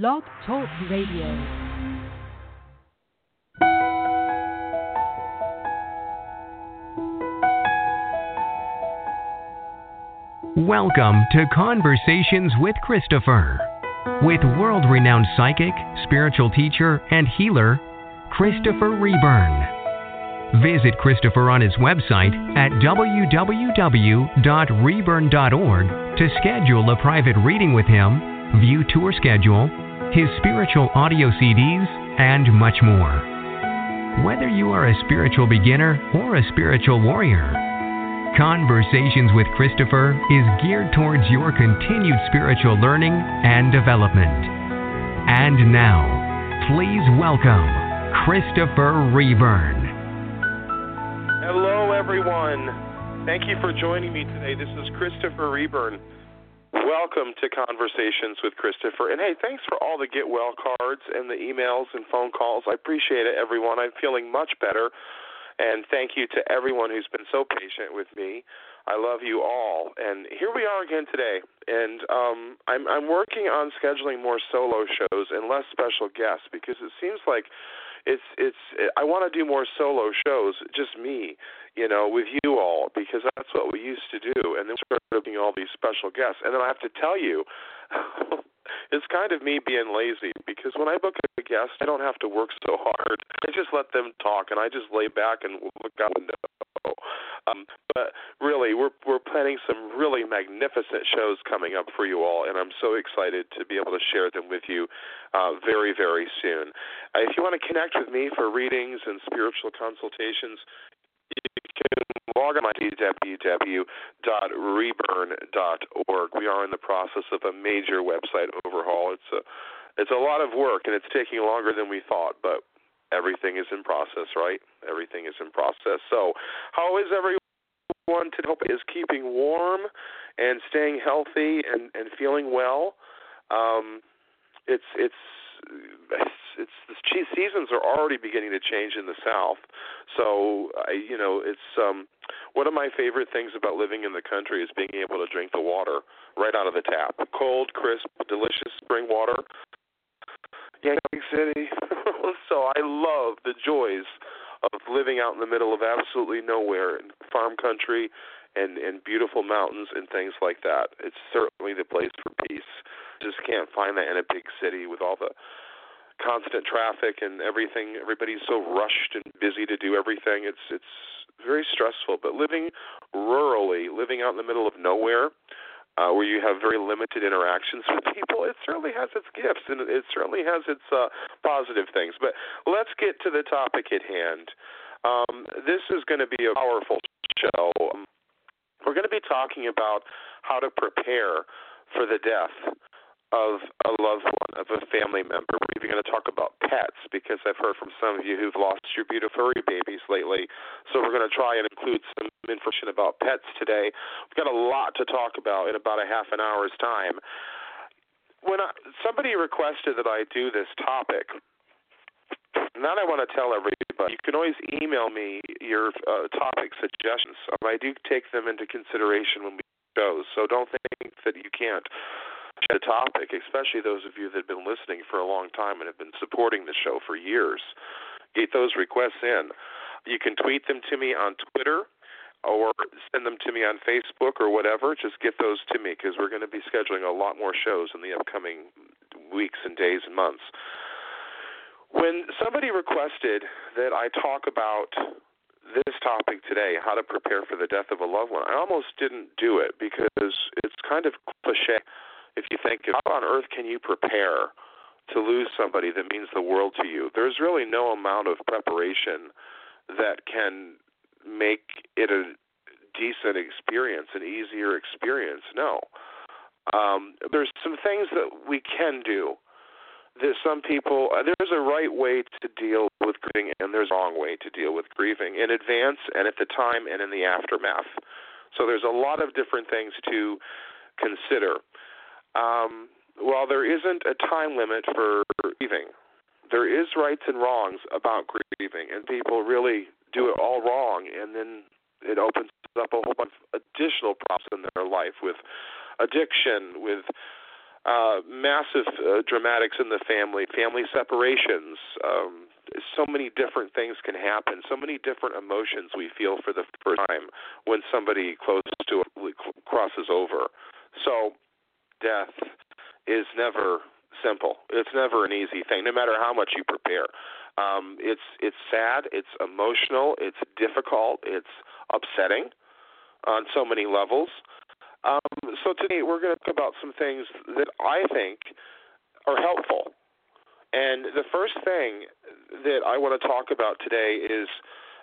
Blog Talk Radio. Welcome to Conversations with Christopher, with world renowned psychic, spiritual teacher, and healer, Christopher Reburn. Visit Christopher on his website at www.reburn.org to schedule a private reading with him, view tour schedule, his spiritual audio CDs, and much more. Whether you are a spiritual beginner or a spiritual warrior, Conversations with Christopher is geared towards your continued spiritual learning and development. And now, please welcome Christopher Reburn. Hello, everyone. Thank you for joining me today. This is Christopher Reburn. Welcome to Conversations with Christopher. And hey, thanks for all the get well cards and the emails and phone calls. I appreciate it, everyone. I'm feeling much better. And thank you to everyone who's been so patient with me. I love you all. And here we are again today. And um, I'm, I'm working on scheduling more solo shows and less special guests because it seems like it's it's I want to do more solo shows, just me, you know, with you all because that's what we used to do. And then we started booking all these special guests. And then I have to tell you, it's kind of me being lazy because when I book a guest, I don't have to work so hard. I just let them talk, and I just lay back and look out the window. Um, but really, we're we're planning some really magnificent shows coming up for you all, and I'm so excited to be able to share them with you uh, very very soon. Uh, if you want to connect with me for readings and spiritual consultations, you can log on to www.reburn.org. We are in the process of a major website overhaul. It's a it's a lot of work and it's taking longer than we thought, but everything is in process, right? Everything is in process. So, how is everyone to hope is keeping warm and staying healthy and and feeling well? Um, it's it's it's, it's the seasons are already beginning to change in the South. So I, you know, it's um, one of my favorite things about living in the country is being able to drink the water right out of the tap, cold, crisp, delicious spring water. Big City. so I love the joys of living out in the middle of absolutely nowhere in farm country and and beautiful mountains and things like that. It's certainly the place for peace. Just can't find that in a big city with all the constant traffic and everything. Everybody's so rushed and busy to do everything. It's it's very stressful. But living rurally, living out in the middle of nowhere, uh, where you have very limited interactions with people, it certainly has its gifts and it certainly has its uh, positive things. But let's get to the topic at hand. Um, this is going to be a powerful show. Um, we're going to be talking about how to prepare for the death of a loved one, of a family member. We're even going to talk about pets because I've heard from some of you who've lost your beautiful furry babies lately. So we're going to try and include some information about pets today. We've got a lot to talk about in about a half an hour's time. When I, somebody requested that I do this topic, now I want to tell everybody, you can always email me your uh, topic suggestions. Um, I do take them into consideration when we shows, so don't think that you can't the topic, especially those of you that have been listening for a long time and have been supporting the show for years. Get those requests in. You can tweet them to me on Twitter or send them to me on Facebook or whatever. Just get those to me because we're going to be scheduling a lot more shows in the upcoming weeks and days and months. When somebody requested that I talk about this topic today, how to prepare for the death of a loved one, I almost didn't do it because it's kind of cliche if you think, how on earth can you prepare to lose somebody that means the world to you? There's really no amount of preparation that can make it a decent experience, an easier experience. No. Um, there's some things that we can do there's some people uh, there's a right way to deal with grieving and there's a wrong way to deal with grieving in advance and at the time and in the aftermath. So there's a lot of different things to consider. Um, while there isn't a time limit for grieving, there is rights and wrongs about grieving, and people really do it all wrong, and then it opens up a whole bunch of additional problems in their life with addiction, with uh, massive uh, dramatics in the family, family separations. Um, so many different things can happen. So many different emotions we feel for the first time when somebody close to crosses over. So, death is never simple. It's never an easy thing, no matter how much you prepare. Um, it's it's sad. It's emotional. It's difficult. It's upsetting on so many levels. Um, so today we're going to talk about some things that I think are helpful. And the first thing that I want to talk about today is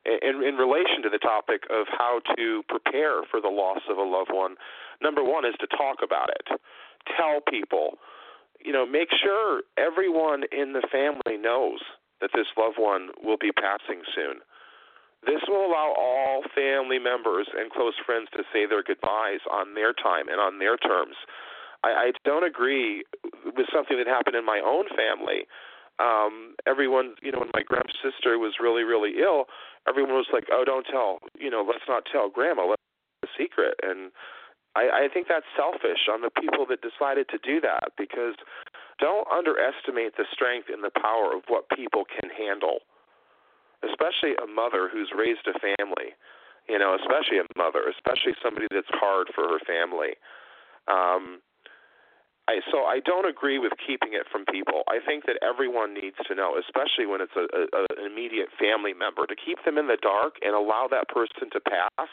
in, in relation to the topic of how to prepare for the loss of a loved one. Number one is to talk about it. Tell people, you know, make sure everyone in the family knows that this loved one will be passing soon. This will allow all family members and close friends to say their goodbyes on their time and on their terms. I, I don't agree with something that happened in my own family. Um, everyone, you know, when my grandma sister was really, really ill, everyone was like, "Oh, don't tell, you know, let's not tell grandma, let's keep a secret." And I, I think that's selfish on the people that decided to do that because don't underestimate the strength and the power of what people can handle especially a mother who's raised a family, you know, especially a mother, especially somebody that's hard for her family. Um, I, so I don't agree with keeping it from people. I think that everyone needs to know, especially when it's a, a, an immediate family member, to keep them in the dark and allow that person to pass,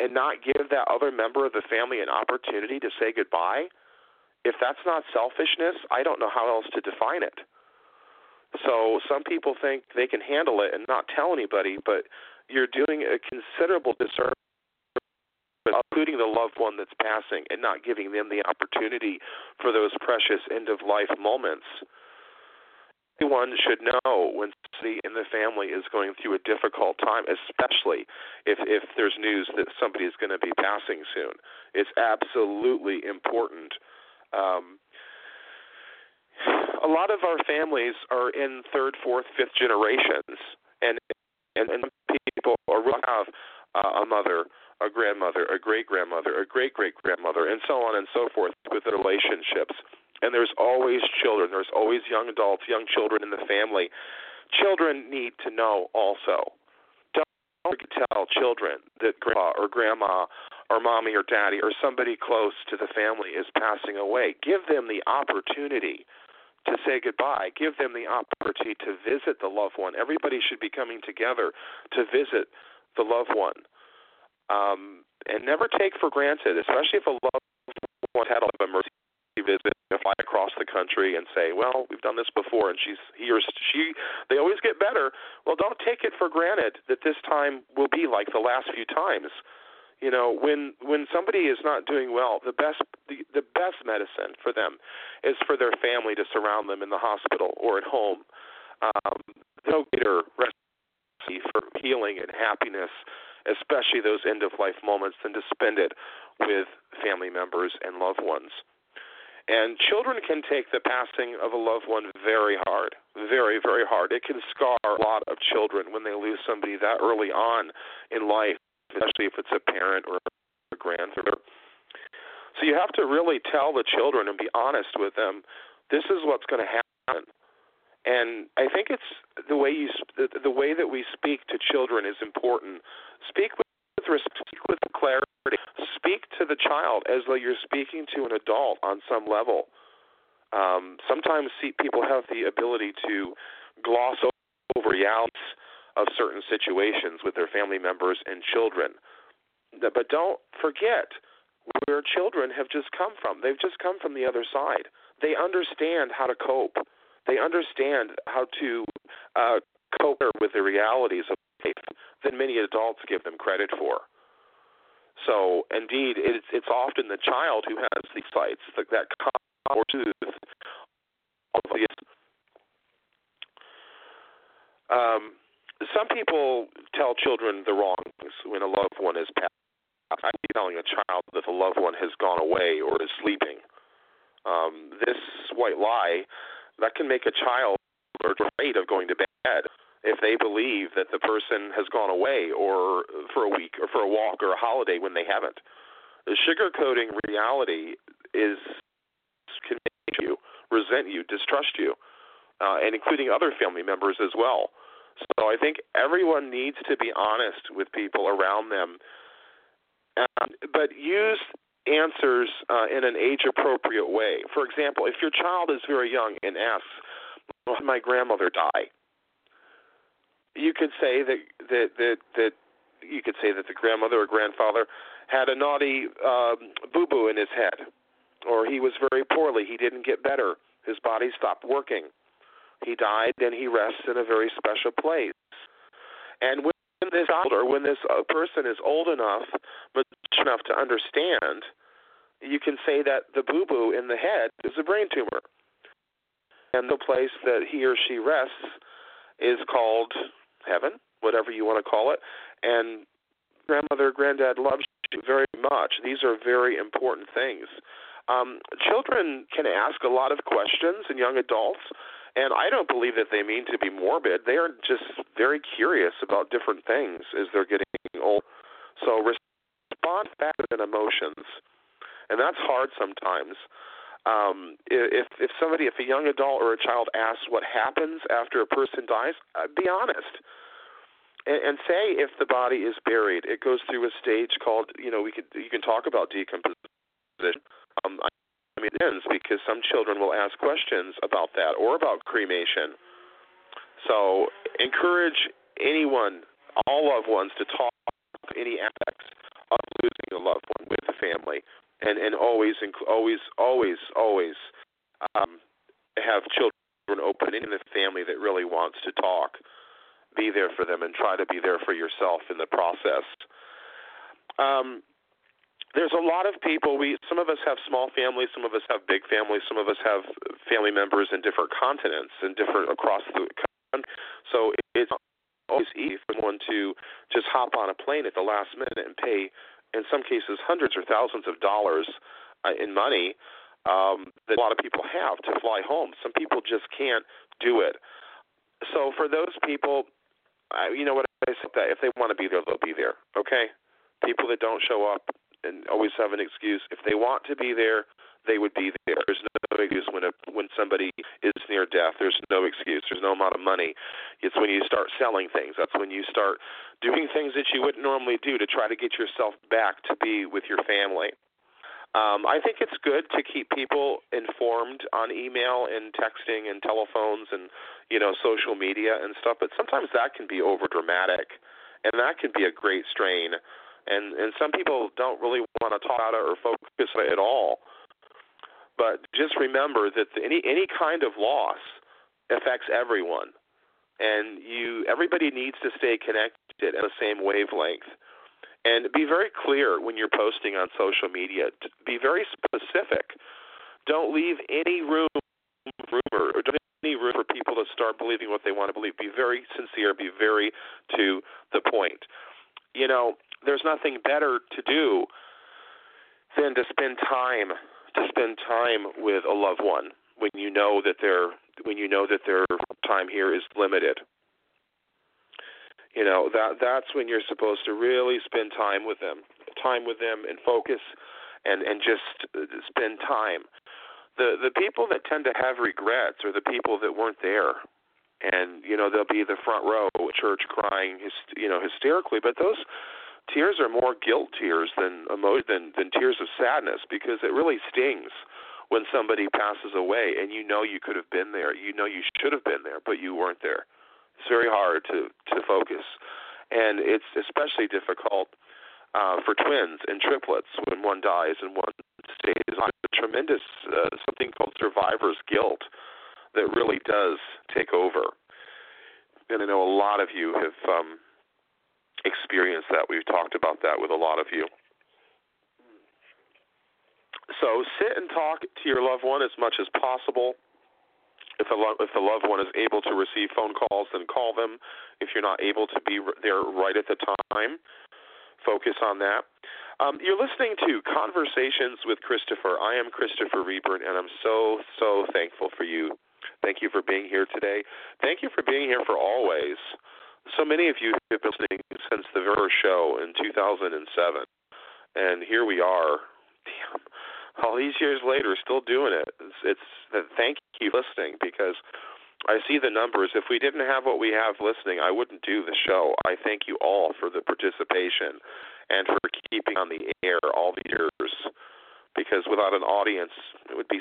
and not give that other member of the family an opportunity to say goodbye. If that's not selfishness, I don't know how else to define it. So some people think they can handle it and not tell anybody, but you're doing a considerable disservice including the loved one that's passing and not giving them the opportunity for those precious end of life moments. Everyone should know when somebody in the family is going through a difficult time, especially if if there's news that somebody is going to be passing soon. It's absolutely important um, a lot of our families are in third, fourth, fifth generations, and and, and people are have uh, a mother, a grandmother, a great grandmother, a great great grandmother, and so on and so forth with the relationships. And there's always children. There's always young adults, young children in the family. Children need to know also. Don't tell children that grandpa or grandma or mommy or daddy or somebody close to the family is passing away. Give them the opportunity to say goodbye. Give them the opportunity to visit the loved one. Everybody should be coming together to visit the loved one. Um, and never take for granted, especially if a loved one had an emergency visit, fly across the country and say, "Well, we've done this before," and she's he or she, they always get better. Well, don't take it for granted that this time will be like the last few times you know when when somebody is not doing well the best the, the best medicine for them is for their family to surround them in the hospital or at home. Um no greater recipe for healing and happiness especially those end of life moments than to spend it with family members and loved ones. And children can take the passing of a loved one very hard, very, very hard. It can scar a lot of children when they lose somebody that early on in life especially if it's a parent or a grandfather. So you have to really tell the children and be honest with them. This is what's going to happen. And I think it's the way you the way that we speak to children is important. Speak with respect, speak with clarity. Speak to the child as though you're speaking to an adult on some level. Um, sometimes see, people have the ability to gloss over realities of certain situations with their family members and children. But don't forget where children have just come from. They've just come from the other side. They understand how to cope. They understand how to uh, cope with the realities of life than many adults give them credit for. So, indeed, it's it's often the child who has these sights, that, that or tooth, obvious Um, some people tell children the wrong things when a loved one is passed. I'm telling a child that the loved one has gone away or is sleeping. Um, this white lie that can make a child afraid of going to bed if they believe that the person has gone away or for a week or for a walk or a holiday when they haven't. Sugarcoating reality is can make you resent you, distrust you, uh, and including other family members as well. So I think everyone needs to be honest with people around them, um, but use answers uh, in an age appropriate way. For example, if your child is very young and asks, well, "Did my grandmother die?" you could say that that that that you could say that the grandmother or grandfather had a naughty um, boo boo in his head, or he was very poorly. He didn't get better. His body stopped working. He died, and he rests in a very special place. And when this older, when this uh, person is old enough, mature enough to understand, you can say that the boo boo in the head is a brain tumor, and the place that he or she rests is called heaven, whatever you want to call it. And grandmother, granddad loves you very much. These are very important things. Um, children can ask a lot of questions, and young adults. And I don't believe that they mean to be morbid. They are just very curious about different things as they're getting old. So respond back with emotions, and that's hard sometimes. Um, if if somebody, if a young adult or a child asks what happens after a person dies, uh, be honest and, say if the body is buried, it goes through a stage called you know we could you can talk about decomposition. Um, I it ends because some children will ask questions about that or about cremation. So encourage anyone, all loved ones, to talk any aspects of losing a loved one with the family, and and always always always always um, have children open in the family that really wants to talk be there for them and try to be there for yourself in the process. Um, there's a lot of people. We some of us have small families, some of us have big families, some of us have family members in different continents and different across the country. So it's always easy for someone to just hop on a plane at the last minute and pay, in some cases, hundreds or thousands of dollars uh, in money um, that a lot of people have to fly home. Some people just can't do it. So for those people, I, you know what I said that if they want to be there, they'll be there. Okay, people that don't show up and always have an excuse. If they want to be there, they would be there. There's no excuse when a, when somebody is near death. There's no excuse. There's no amount of money. It's when you start selling things. That's when you start doing things that you wouldn't normally do to try to get yourself back to be with your family. Um, I think it's good to keep people informed on email and texting and telephones and you know social media and stuff, but sometimes that can be over dramatic, and that can be a great strain. And and some people don't really want to talk about it or focus on it at all. But just remember that any any kind of loss affects everyone, and you everybody needs to stay connected at the same wavelength and be very clear when you're posting on social media. Be very specific. Don't leave any room rumor or don't any room for people to start believing what they want to believe. Be very sincere. Be very to the point. You know, there's nothing better to do than to spend time to spend time with a loved one when you know that their when you know that their time here is limited. You know that that's when you're supposed to really spend time with them time with them and focus and and just uh, spend time. The the people that tend to have regrets are the people that weren't there. And you know they'll be the front row at church crying you know hysterically but those tears are more guilt tears than than than tears of sadness because it really stings when somebody passes away and you know you could have been there you know you should have been there but you weren't there it's very hard to to focus, and it's especially difficult uh, for twins and triplets when one dies and one stays. A tremendous uh, something called survivor's guilt that really does take over. And I know a lot of you have um, experienced that. We've talked about that with a lot of you. So sit and talk to your loved one as much as possible. If the lo- if the loved one is able to receive phone calls, then call them. If you're not able to be there right at the time, focus on that. Um, you're listening to Conversations with Christopher. I am Christopher Reburn, and I'm so so thankful for you. Thank you for being here today. Thank you for being here for always. So many of you have been listening since the very show in 2007, and here we are. Damn all these years later, still doing it. It's, it's thank you for listening because I see the numbers. If we didn't have what we have listening, I wouldn't do the show. I thank you all for the participation and for keeping on the air all the years. Because without an audience, it would be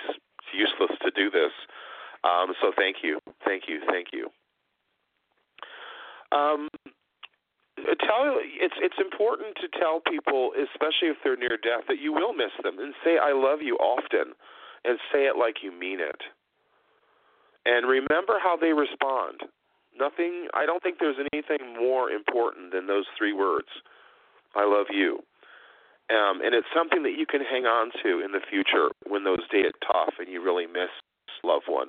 useless to do this. Um, so thank you, thank you, thank you. Um, tell it's it's important to tell people, especially if they're near death, that you will miss them, and say "I love you" often, and say it like you mean it. And remember how they respond. Nothing. I don't think there's anything more important than those three words. I love you. Um, and it's something that you can hang on to in the future when those days get tough and you really miss loved one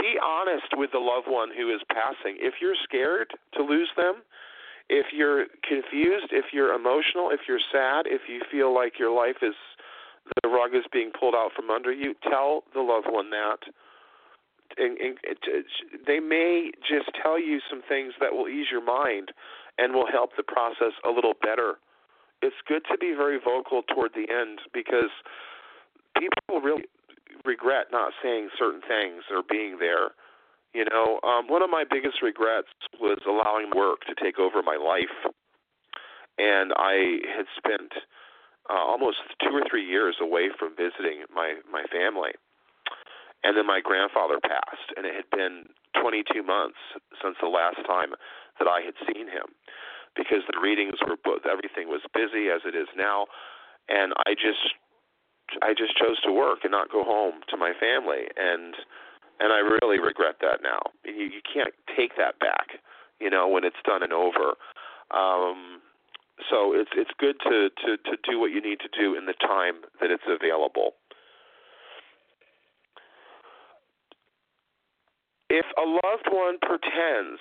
be honest with the loved one who is passing. If you're scared to lose them, if you're confused, if you're emotional, if you're sad, if you feel like your life is the rug is being pulled out from under you, tell the loved one that. And, and they may just tell you some things that will ease your mind and will help the process a little better. It's good to be very vocal toward the end because people really regret not saying certain things or being there. You know, um, one of my biggest regrets was allowing work to take over my life, and I had spent uh, almost two or three years away from visiting my my family. And then my grandfather passed, and it had been 22 months since the last time that I had seen him, because the readings were both everything was busy as it is now, and I just I just chose to work and not go home to my family, and and I really regret that now. You, you can't take that back, you know, when it's done and over. Um, so it's it's good to, to to do what you need to do in the time that it's available. If a loved one pretends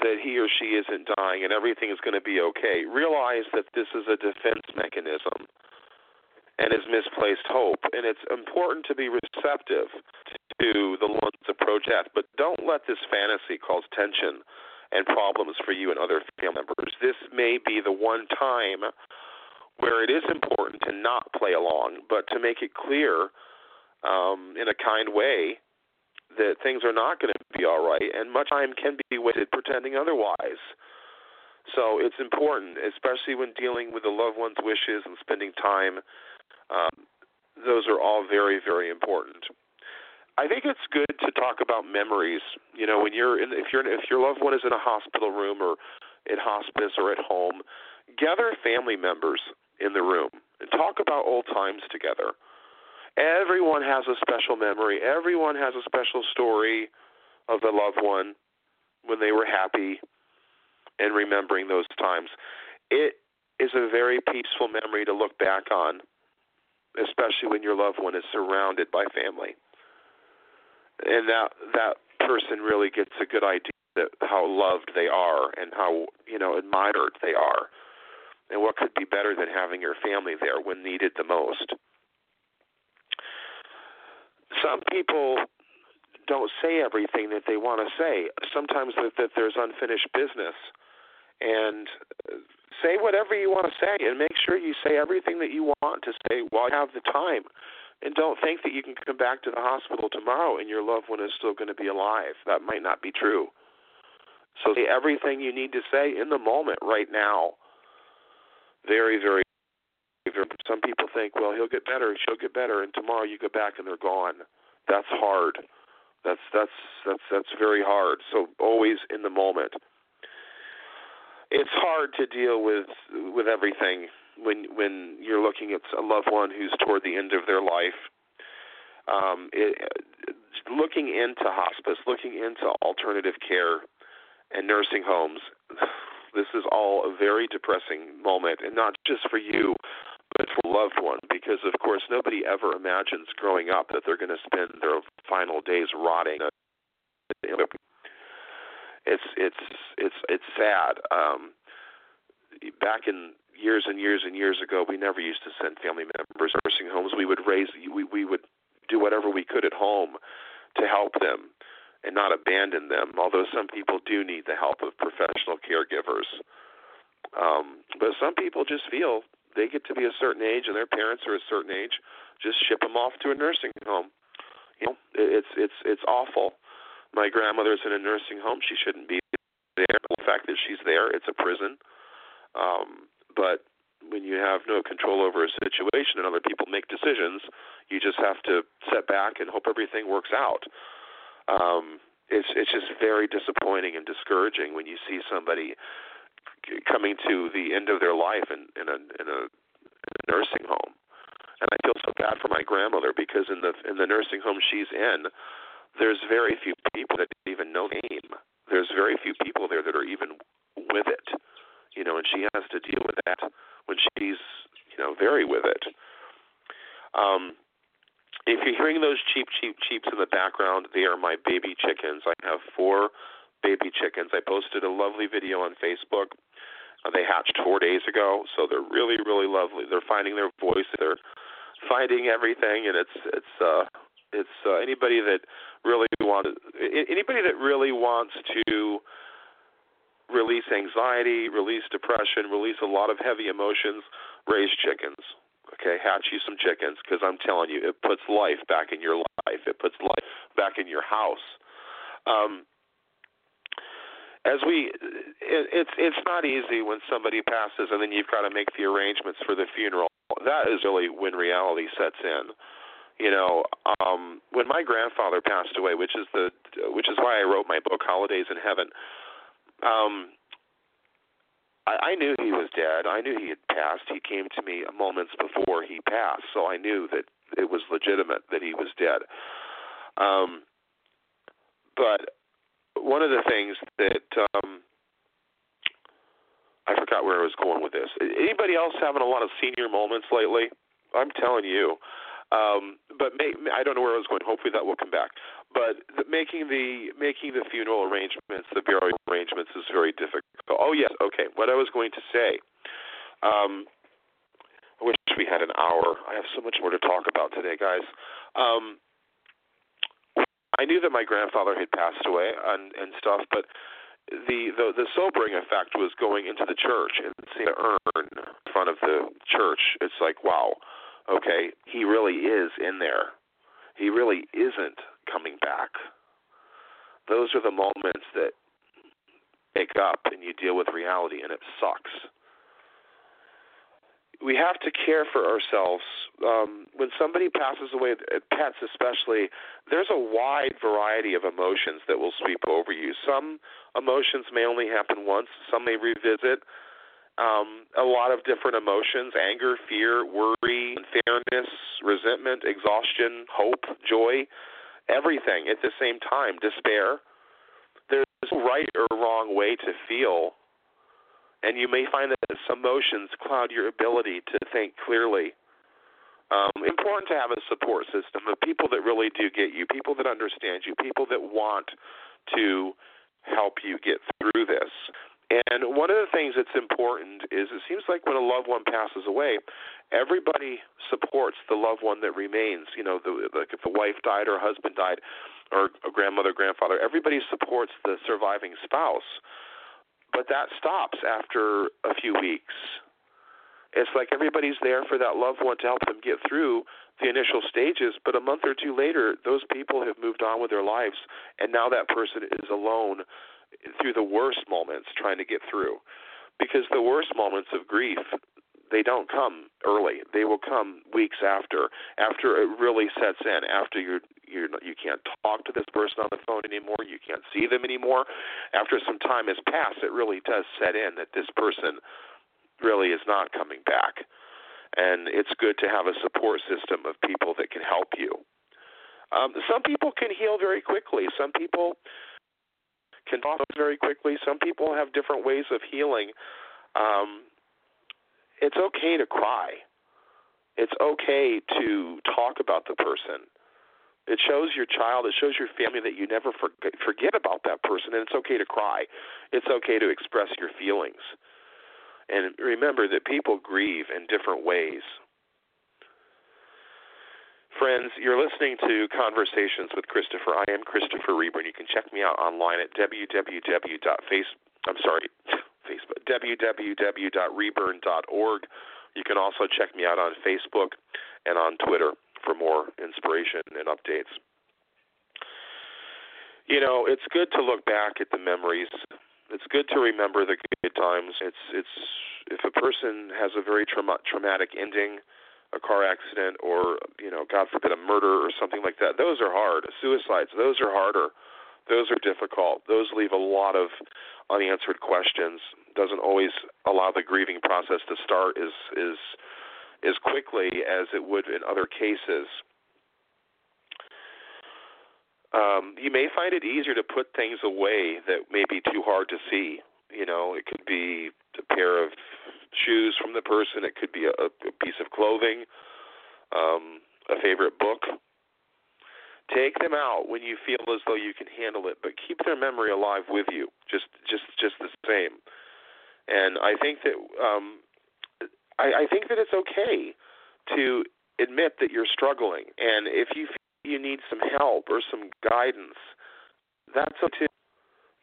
that he or she isn't dying and everything is going to be okay, realize that this is a defense mechanism and is misplaced hope. And it's important to be receptive to the one's approach but don't let this fantasy cause tension and problems for you and other family members. This may be the one time where it is important to not play along, but to make it clear um, in a kind way that things are not going to be all right, and much time can be wasted pretending otherwise. So it's important, especially when dealing with the loved one's wishes and spending time um, those are all very, very important. I think it's good to talk about memories. You know, when you're in, if you're if your loved one is in a hospital room or in hospice or at home, gather family members in the room and talk about old times together. Everyone has a special memory. Everyone has a special story of the loved one when they were happy and remembering those times. It is a very peaceful memory to look back on especially when your loved one is surrounded by family. And that that person really gets a good idea of how loved they are and how you know admired they are. And what could be better than having your family there when needed the most? Some people don't say everything that they want to say. Sometimes that, that there's unfinished business, and say whatever you want to say and make sure you say everything that you want to say while you have the time. And don't think that you can come back to the hospital tomorrow and your loved one is still going to be alive. That might not be true. So say everything you need to say in the moment right now. Very, very, very some people think, well, he'll get better, she'll get better, and tomorrow you go back and they're gone. That's hard. That's that's that's that's very hard. So always in the moment it's hard to deal with with everything when when you're looking at a loved one who's toward the end of their life. Um, it, looking into hospice, looking into alternative care and nursing homes, this is all a very depressing moment, and not just for you, but for loved one because of course nobody ever imagines growing up that they're going to spend their final days rotting it's it's it's it's sad um back in years and years and years ago we never used to send family members to nursing homes we would raise we we would do whatever we could at home to help them and not abandon them although some people do need the help of professional caregivers um but some people just feel they get to be a certain age and their parents are a certain age, just ship them off to a nursing home. You know, it's it's it's awful. My grandmother's in a nursing home. She shouldn't be there. The fact that she's there, it's a prison. Um, but when you have no control over a situation and other people make decisions, you just have to set back and hope everything works out. Um, it's it's just very disappointing and discouraging when you see somebody coming to the end of their life in, in a in a, in a nursing home. And I feel so bad for my grandmother because in the in the nursing home she's in, there's very few people that even know the name. There's very few people there that are even with it. You know, and she has to deal with that when she's, you know, very with it. Um if you're hearing those cheap, cheap, cheeps in the background, they are my baby chickens. I have four baby chickens. I posted a lovely video on Facebook uh, they hatched four days ago, so they're really, really lovely. They're finding their voice. They're finding everything, and it's it's uh, it's uh, anybody that really wants anybody that really wants to release anxiety, release depression, release a lot of heavy emotions, raise chickens. Okay, hatch you some chickens because I'm telling you, it puts life back in your life. It puts life back in your house. Um, as we it, it's it's not easy when somebody passes and then you've got to make the arrangements for the funeral that is really when reality sets in you know um when my grandfather passed away which is the which is why i wrote my book holidays in heaven um I, I knew he was dead. I knew he had passed. He came to me moments before he passed, so I knew that it was legitimate that he was dead. Um, but one of the things that um, I forgot where I was going with this. Anybody else having a lot of senior moments lately? I'm telling you. Um, but may, I don't know where I was going. Hopefully that will come back. But the, making the making the funeral arrangements, the burial arrangements, is very difficult. Oh yes, okay. What I was going to say. Um, I wish we had an hour. I have so much more to talk about today, guys. Um, I knew that my grandfather had passed away and and stuff, but the the the sobering effect was going into the church and seeing the urn in front of the church. It's like, wow, okay, he really is in there. He really isn't coming back. Those are the moments that make up and you deal with reality, and it sucks we have to care for ourselves. Um, when somebody passes away, uh, pets especially, there's a wide variety of emotions that will sweep over you. Some emotions may only happen once, some may revisit. Um, a lot of different emotions anger, fear, worry, unfairness, resentment, exhaustion, hope, joy, everything at the same time, despair. There's no right or wrong way to feel and you may find that some emotions cloud your ability to think clearly. Um, important to have a support system of people that really do get you, people that understand you, people that want to help you get through this. And one of the things that's important is it seems like when a loved one passes away, everybody supports the loved one that remains. You know, the, like if the wife died or a husband died, or a grandmother, grandfather, everybody supports the surviving spouse but that stops after a few weeks. It's like everybody's there for that loved one to help them get through the initial stages, but a month or two later, those people have moved on with their lives, and now that person is alone through the worst moments trying to get through. Because the worst moments of grief, they don't come early. They will come weeks after, after it really sets in, after you're you're you can't talk to this person on the phone anymore. You can't see them anymore. After some time has passed, it really does set in that this person really is not coming back. And it's good to have a support system of people that can help you. Um, some people can heal very quickly. Some people can talk very quickly. Some people have different ways of healing. Um, it's okay to cry. It's okay to talk about the person. It shows your child, it shows your family that you never forget about that person, and it's okay to cry. It's okay to express your feelings. And remember that people grieve in different ways. Friends, you're listening to Conversations with Christopher. I am Christopher Reburn. You can check me out online at www.face. I'm sorry, Facebook. www.reburn.org. You can also check me out on Facebook and on Twitter for more inspiration and updates. You know, it's good to look back at the memories. It's good to remember the good times. It's it's if a person has a very trauma, traumatic ending, a car accident or you know, God forbid a murder or something like that, those are hard. Suicides, those are harder. Those are difficult. Those leave a lot of unanswered questions. Doesn't always allow the grieving process to start as is as quickly as it would in other cases. Um, you may find it easier to put things away that may be too hard to see. You know, it could be a pair of shoes from the person. It could be a, a piece of clothing, um, a favorite book. Take them out when you feel as though you can handle it, but keep their memory alive with you, just just just the same. And I think that um, I, I think that it's okay to admit that you're struggling, and if you feel you need some help or some guidance, that's okay.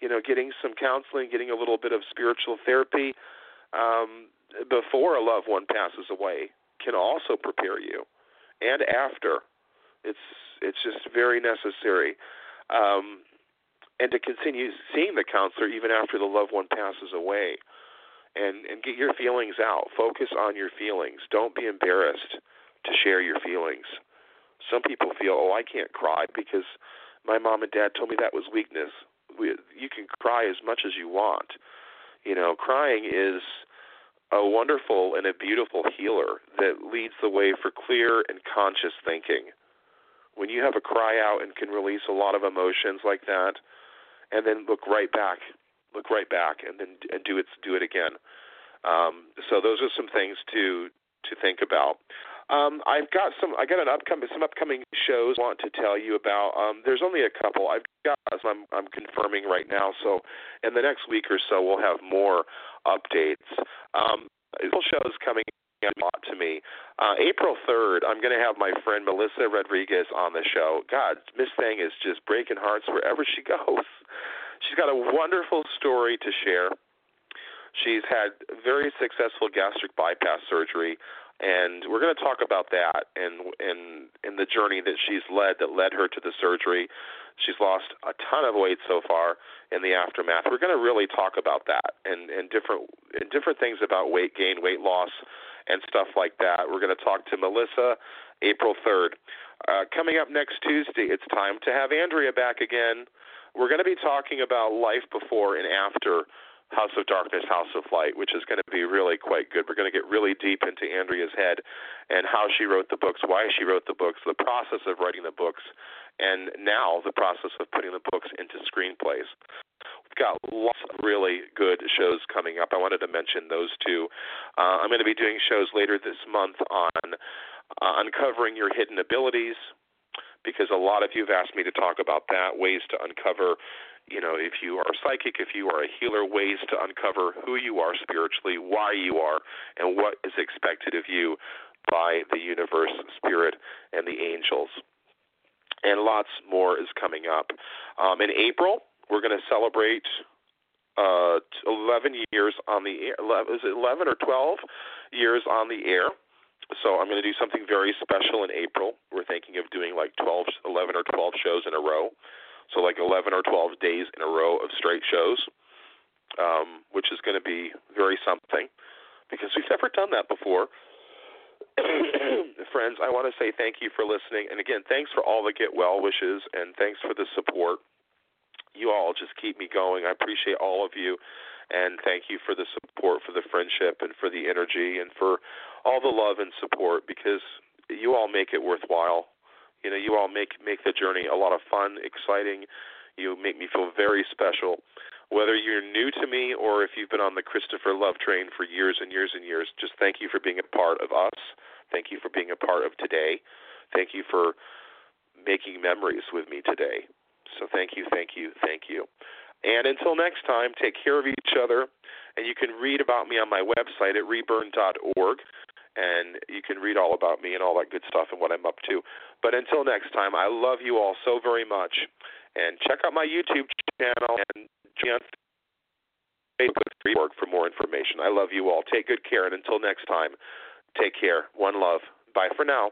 You know, getting some counseling, getting a little bit of spiritual therapy um, before a loved one passes away can also prepare you, and after. It's it's just very necessary. Um, and to continue seeing the counselor even after the loved one passes away and and get your feelings out. Focus on your feelings. Don't be embarrassed to share your feelings. Some people feel, "Oh, I can't cry because my mom and dad told me that was weakness." We, you can cry as much as you want. You know, crying is a wonderful and a beautiful healer that leads the way for clear and conscious thinking. When you have a cry out and can release a lot of emotions like that, and then look right back look right back and then and do it do it again. Um, so those are some things to to think about. Um, I've got some. I got an upcoming some upcoming shows I want to tell you about. Um, there's only a couple. I've got I'm, I'm confirming right now. So in the next week or so, we'll have more updates. Um, shows coming a lot to me. Uh, April 3rd, I'm going to have my friend Melissa Rodriguez on the show. God, Miss Thing is just breaking hearts wherever she goes. She's got a wonderful story to share. She's had very successful gastric bypass surgery, and we're going to talk about that and and and the journey that she's led that led her to the surgery. She's lost a ton of weight so far in the aftermath. We're going to really talk about that and and different and different things about weight gain, weight loss, and stuff like that. We're going to talk to Melissa April 3rd. Uh, coming up next Tuesday, it's time to have Andrea back again. We're going to be talking about life before and after House of Darkness, House of Light, which is going to be really quite good. We're going to get really deep into Andrea's head and how she wrote the books, why she wrote the books, the process of writing the books, and now the process of putting the books into screenplays. We've got lots of really good shows coming up. I wanted to mention those two. Uh, I'm going to be doing shows later this month on uh, uncovering your hidden abilities, because a lot of you have asked me to talk about that, ways to uncover, you know, if you are psychic, if you are a healer, ways to uncover who you are spiritually, why you are, and what is expected of you by the universe, spirit, and the angels. And lots more is coming up. Um, in April, we're going to celebrate uh, 11 years on the air. Is it 11 or 12 years on the air? So I'm going to do something very special in April. We're thinking of doing like 12, 11 or 12 shows in a row. So like 11 or 12 days in a row of straight shows, um, which is going to be very something because we've never done that before. Friends, I want to say thank you for listening. And again, thanks for all the get well wishes and thanks for the support. You all just keep me going. I appreciate all of you. And thank you for the support, for the friendship, and for the energy, and for all the love and support because you all make it worthwhile. You know, you all make make the journey a lot of fun, exciting. You make me feel very special. Whether you're new to me or if you've been on the Christopher Love train for years and years and years, just thank you for being a part of us, Thank you for being a part of today. Thank you for making memories with me today. So thank you, thank you, thank you. And until next time, take care of each other. And you can read about me on my website at reburn.org. And you can read all about me and all that good stuff and what I'm up to. But until next time, I love you all so very much. And check out my YouTube channel and Facebook for more information. I love you all. Take good care. And until next time, take care. One love. Bye for now.